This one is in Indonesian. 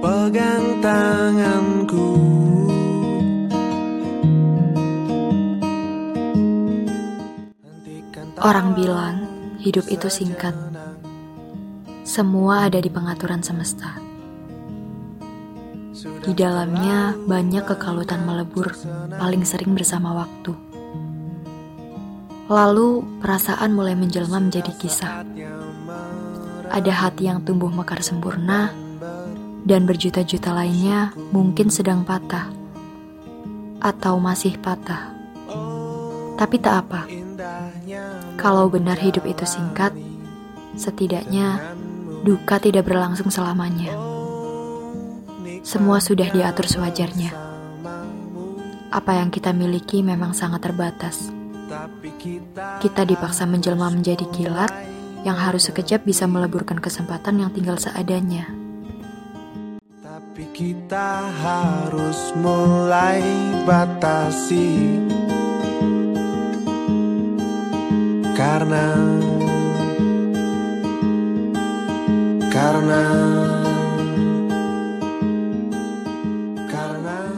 pegang tanganku Orang bilang hidup itu singkat. Semua ada di pengaturan semesta. Di dalamnya banyak kekalutan melebur, paling sering bersama waktu. Lalu perasaan mulai menjelma menjadi kisah. Ada hati yang tumbuh mekar sempurna, dan berjuta-juta lainnya mungkin sedang patah atau masih patah. Tapi tak apa, kalau benar hidup itu singkat, setidaknya duka tidak berlangsung selamanya. Semua sudah diatur sewajarnya. Apa yang kita miliki memang sangat terbatas. Kita dipaksa menjelma menjadi kilat yang harus sekejap bisa meleburkan kesempatan yang tinggal seadanya. Tapi kita harus mulai batasi. Karena Karena Karena.